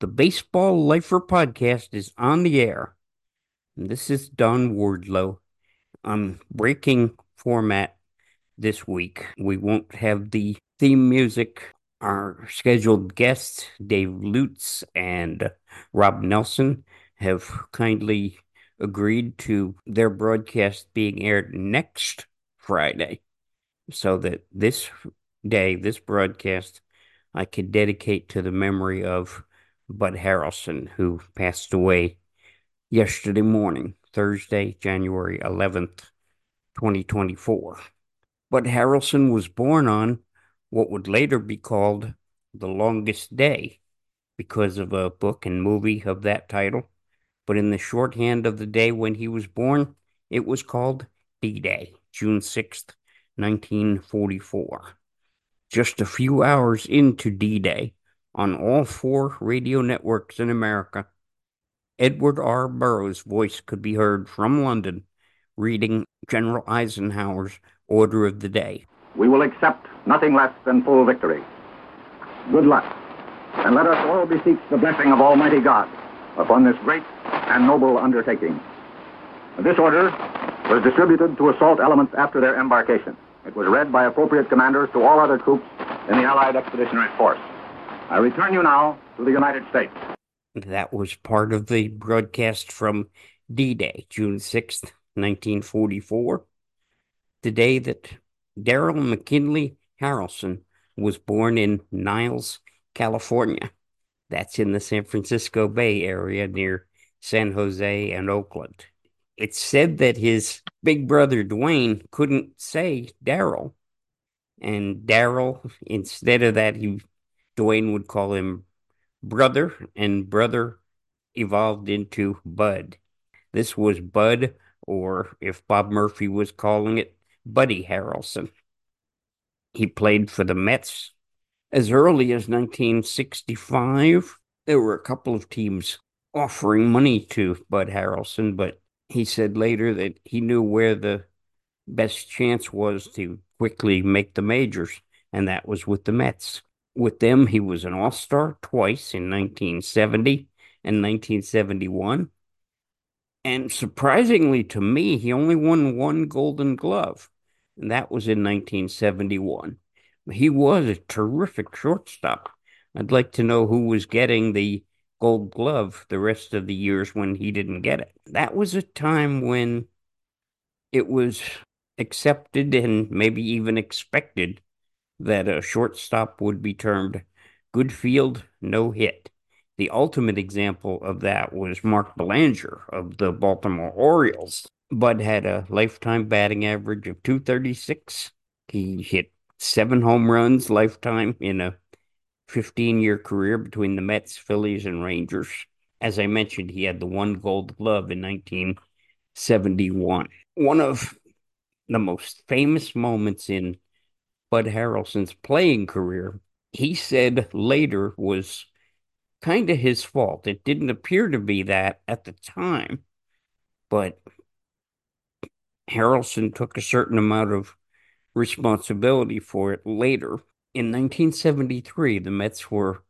The Baseball Lifer podcast is on the air. This is Don Wardlow. I'm breaking format this week. We won't have the theme music. Our scheduled guests, Dave Lutz and Rob Nelson, have kindly agreed to their broadcast being aired next Friday so that this day, this broadcast, I can dedicate to the memory of Bud Harrelson, who passed away yesterday morning, Thursday, January 11th, 2024. Bud Harrelson was born on what would later be called The Longest Day because of a book and movie of that title. But in the shorthand of the day when he was born, it was called D Day, June 6th, 1944. Just a few hours into D Day, on all four radio networks in America. Edward R. Murrow's voice could be heard from London reading General Eisenhower's order of the day. We will accept nothing less than full victory. Good luck, and let us all beseech the blessing of Almighty God upon this great and noble undertaking. This order was distributed to assault elements after their embarkation. It was read by appropriate commanders to all other troops in the Allied Expeditionary Force. I return you now to the United States. That was part of the broadcast from D Day, June 6th, 1944, the day that Daryl McKinley Harrelson was born in Niles, California. That's in the San Francisco Bay Area near San Jose and Oakland. It's said that his big brother Dwayne couldn't say Daryl. And Daryl, instead of that, he Dwayne would call him brother, and brother evolved into Bud. This was Bud, or if Bob Murphy was calling it, Buddy Harrelson. He played for the Mets as early as 1965. There were a couple of teams offering money to Bud Harrelson, but he said later that he knew where the best chance was to quickly make the majors, and that was with the Mets. With them, he was an All Star twice in 1970 and 1971. And surprisingly to me, he only won one Golden Glove, and that was in 1971. He was a terrific shortstop. I'd like to know who was getting the Gold Glove the rest of the years when he didn't get it. That was a time when it was accepted and maybe even expected that a shortstop would be termed good field, no hit. The ultimate example of that was Mark Belanger of the Baltimore Orioles. Bud had a lifetime batting average of 236. He hit seven home runs lifetime in a 15 year career between the Mets, Phillies, and Rangers. As I mentioned, he had the one gold glove in 1971. One of the most famous moments in Bud Harrelson's playing career, he said later was kind of his fault. It didn't appear to be that at the time, but Harrelson took a certain amount of responsibility for it later. In 1973, the Mets were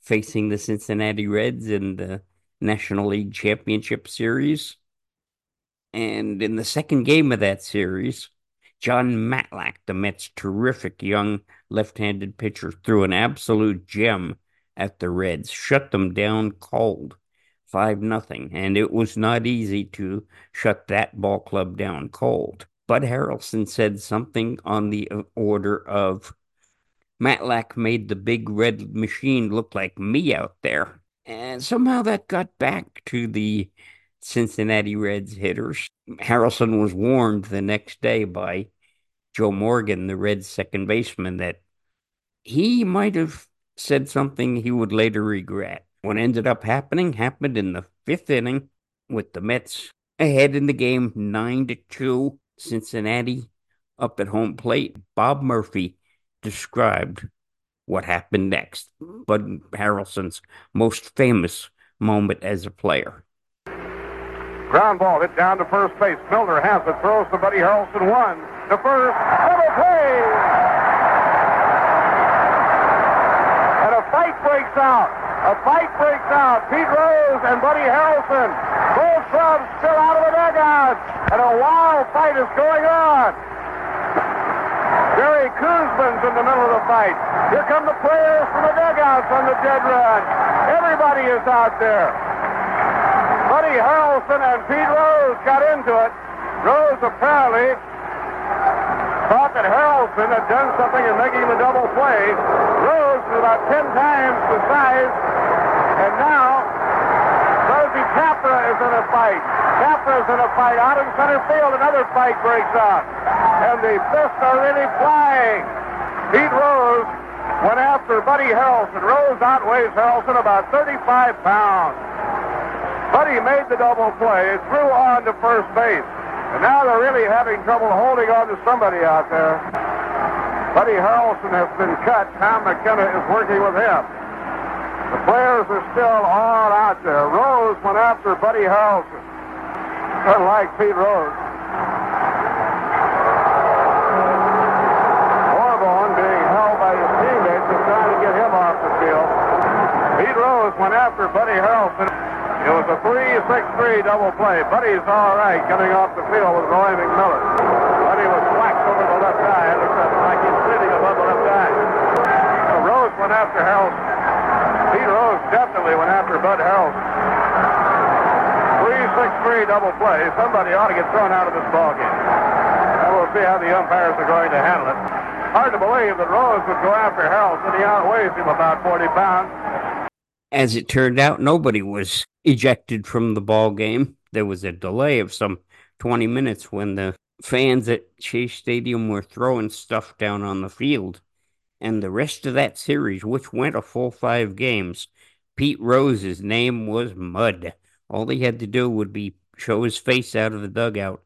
facing the Cincinnati Reds in the National League Championship Series. And in the second game of that series, Jon Matlack, the Mets' terrific young left handed pitcher, threw an absolute gem at the Reds, shut them down cold, 5 nothing, and it was not easy to shut that ball club down cold. Bud Harrelson said something on the uh, order of Matlack made the big red machine look like me out there. And somehow that got back to the Cincinnati Reds hitters. Harrelson was warned the next day by Joe Morgan, the Reds second baseman, that he might have said something he would later regret. What ended up happening happened in the fifth inning with the Mets ahead in the game 9 to 2. Cincinnati up at home plate. Bob Murphy described what happened next. Bud Harrelson's most famous moment as a player. Ground ball hit down to first base. Milner has it, throws to Buddy Harrelson. One to first. Double play! And a fight breaks out. A fight breaks out. Pete Rose and Buddy Harrelson. Both clubs still out of the dugout. And a wild fight is going on. Jerry Koosman's in the middle of the fight. Here come the players from the dugouts on the dead run. Everybody is out there. Buddy Harrelson and Pete Rose got into it. Rose apparently thought that Harrelson had done something in making the double play. Rose is about 10 times the size. And now, Rosie Capra is in a fight. Capra is in a fight. Out in center field, another fight breaks out. And the fists are really flying. Pete Rose went after Buddy Harrelson. Rose outweighs Harrelson about 35 pounds. Buddy made the double play, it threw on to first base. And now they're really having trouble holding on to somebody out there. Buddy Harrelson has been cut. Tom McKenna is working with him. The players are still all out there. Rose went after Buddy Harrelson. Unlike Pete Rose. Borbon being held by his teammates is trying to get him off the field. Pete Rose went after Buddy Harrelson. It was a 3-6-3 double play. Buddy's all right coming off the field with Roy McMillan. Buddy was whacked over the left eye. It looks like he's sitting above the left eye. So Rose went after Harrelson. Pete Rose definitely went after Bud Harrelson. 3-6-3 double play. Somebody ought to get thrown out of this ball game. And we'll see how the umpires are going to handle it. Hard to believe that Rose would go after Harold Harrelson. He outweighs him about 40 pounds. As it turned out, nobody was ejected from the ball game. There was a delay of some 20 minutes when the fans at Shea Stadium were throwing stuff down on the field. And the rest of that series, which went a full five games, Pete Rose's name was mud. All he had to do would be show his face out of the dugout,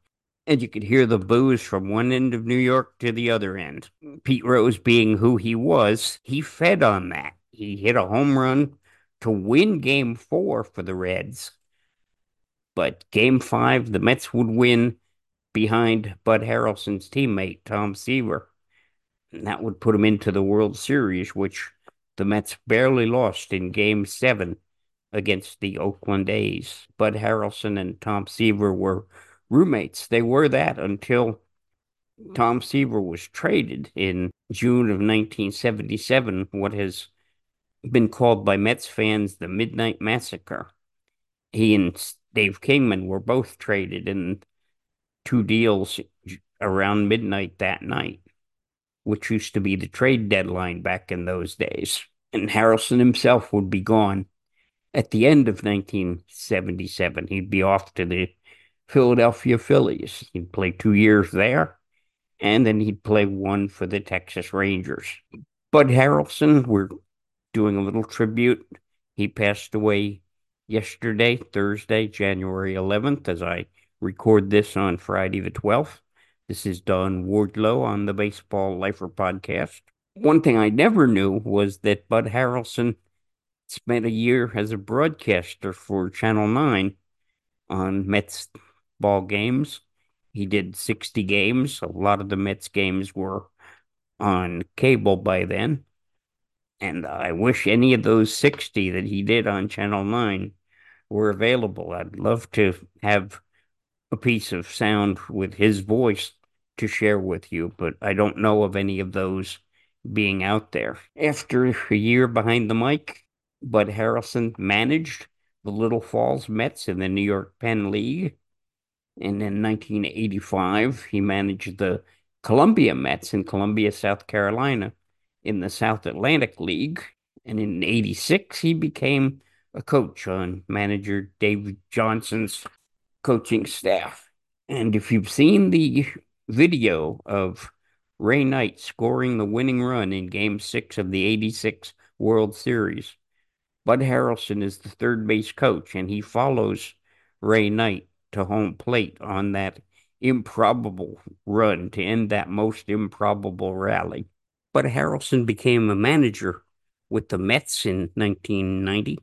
and you could hear the boos from one end of New York to the other end. Pete Rose, being who he was, he fed on that. He hit a home run to win game four for the Reds. But game five, the Mets would win behind Bud Harrelson's teammate, Tom Seaver. And that would put him into the World Series, which the Mets barely lost in game seven against the Oakland A's. Bud Harrelson and Tom Seaver were roommates. They were that until Tom Seaver was traded in June of 1977, what has been called by Mets fans the Midnight Massacre. He and Dave Kingman were both traded in two deals around midnight that night, which used to be the trade deadline back in those days. And Harrelson himself would be gone at the end of 1977. He'd be off to the Philadelphia Phillies. He'd play two years there, and then he'd play one for the Texas Rangers. Bud Harrelson, we're doing a little tribute. He passed away yesterday, Thursday, January 11th, as I record this on Friday the 12th. This is Don Wardlow on the Baseball Lifer podcast. One thing I never knew was that Bud Harrelson spent a year as a broadcaster for Channel 9 on Mets ball games. He did 60 games. A lot of the Mets games were on cable by then. And I wish any of those 60 that he did on Channel 9 were available. I'd love to have a piece of sound with his voice to share with you, but I don't know of any of those being out there. After a year behind the mic, Bud Harrelson managed the Little Falls Mets in the New York Penn League. And in 1985, he managed the Columbia Mets in Columbia, South Carolina in the South Atlantic League. And in 86, he became a coach on manager Davey Johnson's coaching staff. And if you've seen the video of Ray Knight scoring the winning run in game six of the 86 World Series, Bud Harrelson is the third base coach, and he follows Ray Knight to home plate on that improbable run to end that most improbable rally. Bud Harrelson became a manager with the Mets in 1990.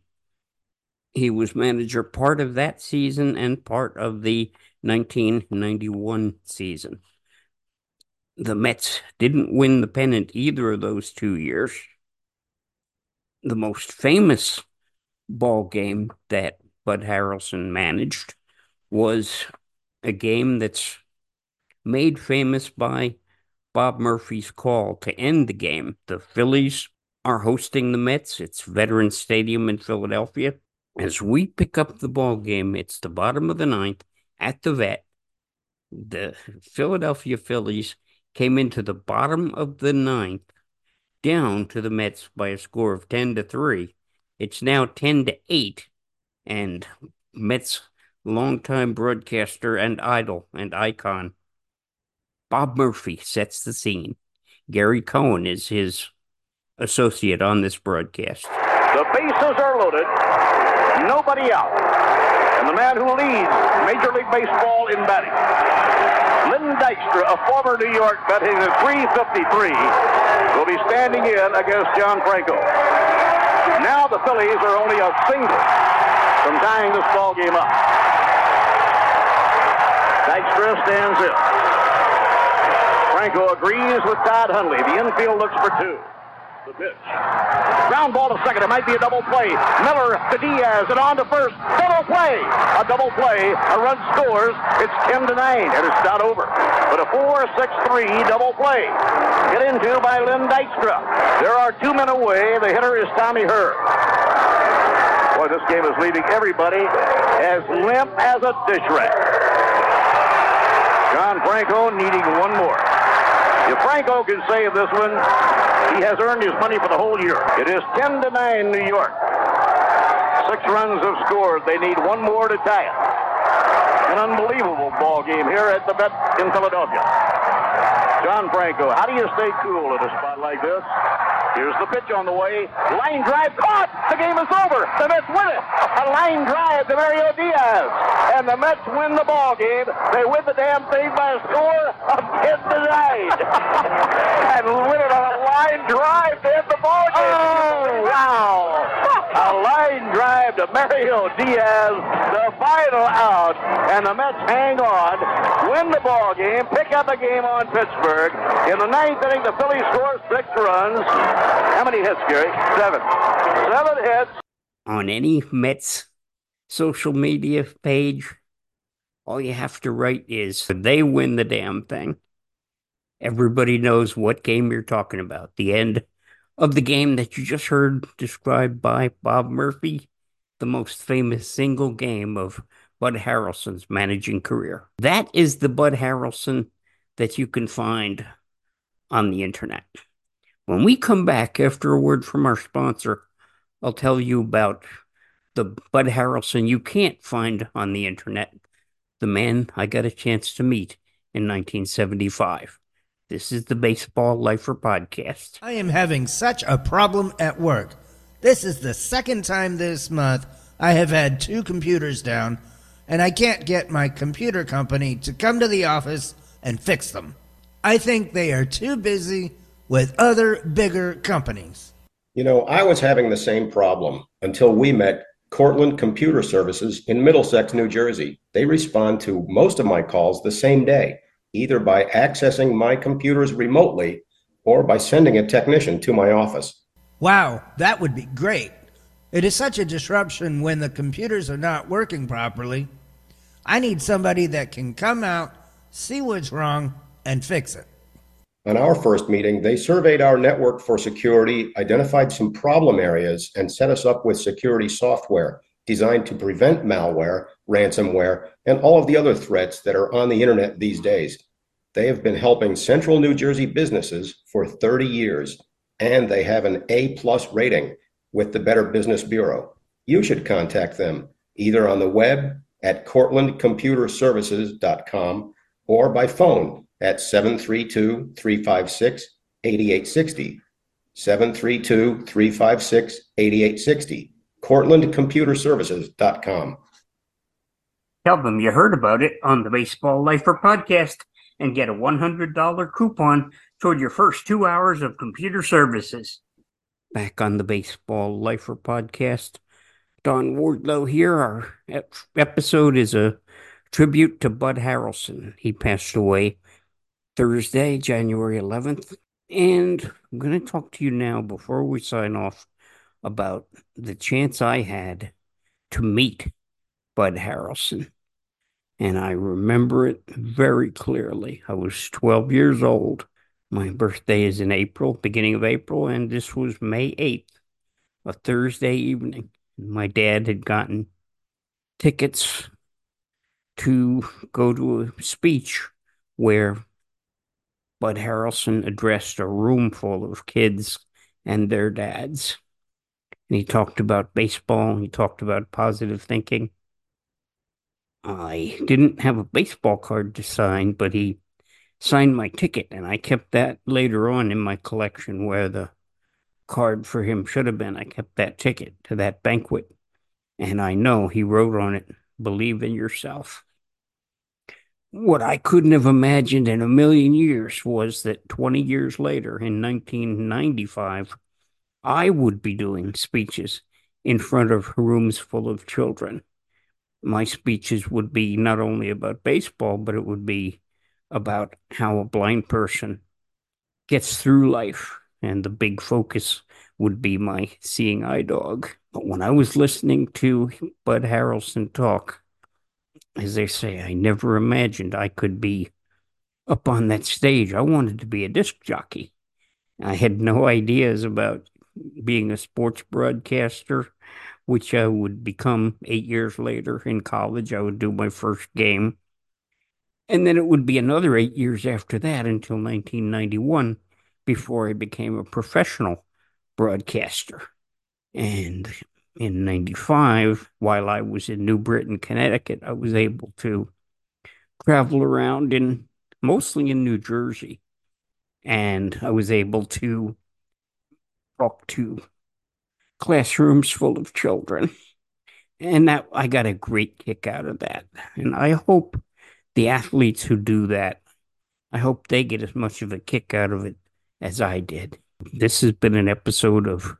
He was manager part of that season and part of the 1991 season. The Mets didn't win the pennant either of those two years. The most famous ball game that Bud Harrelson managed was a game that's made famous by Bob Murphy's call to end the game. The Phillies are hosting the Mets. It's Veterans Stadium in Philadelphia. As we pick up the ball game, it's the bottom of the ninth at the vet. The Philadelphia Phillies came into the bottom of the ninth down to the Mets by a score of 10 to 3. It's now 10 to 8, and Mets longtime broadcaster and idol and icon Bob Murphy sets the scene. Gary Cohen is his associate on this broadcast. The bases are loaded, nobody out. And the man who leads Major League Baseball in batting, Lenny Dykstra, a former New York Met hitting at 353, will be standing in against John Franco. Now the Phillies are only a single from tying this ball game up. Dykstra stands in. Franco agrees with Todd Hundley. The infield looks for two. The pitch. Ground ball to second. It might be a double play. Miller to Diaz and on to first. Double play. A double play. A run scores. It's 10 to 9 and it's not over. But a 4-6-3 double play. Hit into by Lenny Dykstra. There are two men away. The hitter is Tommy Herr. Boy, this game is leaving everybody as limp as a dish rack. John Franco needing one more. If Franco can save this one, he has earned his money for the whole year. It is 10 to 9 New York. Six runs have scored. They need one more to tie it. An unbelievable ball game here at the Vet in Philadelphia. John Franco, how do you stay cool at a spot like this? Here's the pitch on the way. Line drive caught. The game is over. The Mets win it. A line drive to Mario Diaz. And the Mets win the ball game. They win the damn thing by a score of 10 to 9. and win it on a line drive to end the ball game. Oh, wow. A line drive to Mario Diaz. The final out. And the Mets hang on, win the ball game, pick up a game on Pittsburgh. In the ninth inning, the Phillies score six runs. How many hits, Gary? Seven. Seven hits. On any Mets social media page, all you have to write is they win the damn thing. Everybody knows what game you're talking about. The end of the game that you just heard described by Bob Murphy, the most famous single game of Bud Harrelson's managing career. That is the Bud Harrelson that you can find on the internet. When we come back after a word from our sponsor, I'll tell you about the Bud Harrelson you can't find on the internet, the man I got a chance to meet in 1975. This is the Baseball Lifer Podcast. I am having such a problem at work. This is the second time this month I have had two computers down, and I can't get my computer company to come to the office and fix them. I think they are too busy with other bigger companies. You know, I was having the same problem until we met Cortland Computer Services in Middlesex, New Jersey. They respond to most of my calls the same day, either by accessing my computers remotely or by sending a technician to my office. Wow, that would be great. It is such a disruption when the computers are not working properly. I need somebody that can come out, see what's wrong, and fix it. On our first meeting, they surveyed our network for security, identified some problem areas, and set us up with security software designed to prevent malware, ransomware, and all of the other threats that are on the internet these days. They have been helping central New Jersey businesses for 30 years, and they have an A plus rating with the Better Business Bureau. You should contact them either on the web at cortlandcomputerservices.com or by phone at 732 356 8860. 732 356 8860. CortlandComputerServices.com. Tell them you heard about it on the Baseball Lifer podcast and get a $100 coupon toward your first two hours of computer services. Back on the Baseball Lifer podcast. Don Wardlow here. Our episode is a tribute to Bud Harrelson. He passed away Thursday, January 11th. And I'm going to talk to you now before we sign off about the chance I had to meet Bud Harrelson. And I remember it very clearly. I was 12 years old. My birthday is in April, beginning of April, and this was May 8th, a Thursday evening. My dad had gotten tickets to go to a speech where Bud Harrelson addressed a room full of kids and their dads. And he talked about baseball, he talked about positive thinking. I didn't have a baseball card to sign, but he signed my ticket, and I kept that later on in my collection where the card for him should have been. I kept that ticket to that banquet, and I know he wrote on it, Believe in yourself. What I couldn't have imagined in a million years was that 20 years later, in 1995, I would be doing speeches in front of rooms full of children. My speeches would be not only about baseball, but it would be about how a blind person gets through life. And the big focus would be my seeing eye dog. But when I was listening to Bud Harrelson talk, as they say, I never imagined I could be up on that stage. I wanted to be a disc jockey. I had no ideas about being a sports broadcaster, which I would become eight years later in college. I would do my first game. And then it would be another eight years after that until 1991 before I became a professional broadcaster. And in 95, while I was in New Britain, Connecticut, I was able to travel around in mostly in New Jersey. And I was able to talk to classrooms full of children. And that I got a great kick out of that. And I hope the athletes who do that, I hope they get as much of a kick out of it as I did. This has been an episode of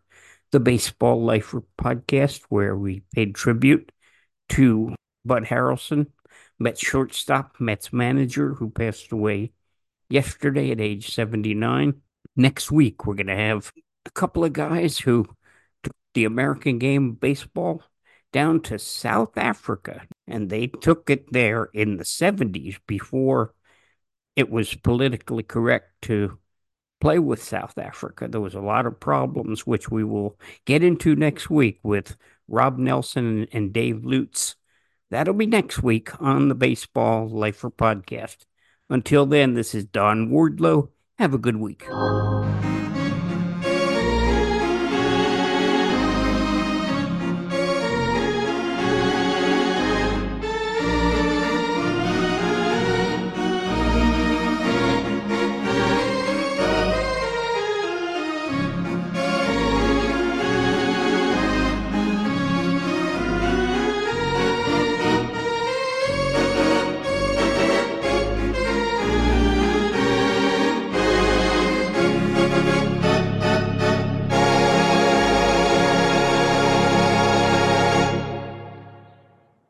the Baseball Lifer podcast, where we paid tribute to Bud Harrelson, Mets shortstop, Mets manager, who passed away yesterday at age 79. Next week, we're going to have a couple of guys who took the American game of baseball down to South Africa, and they took it there in the 70s before it was politically correct to play with South Africa. There was a lot of problems, which we will get into next week with Rob Nelson and Dave Lutz. That'll be next week on the Baseball Lifer podcast. Until then, this is Don Wardlow. Have a good week.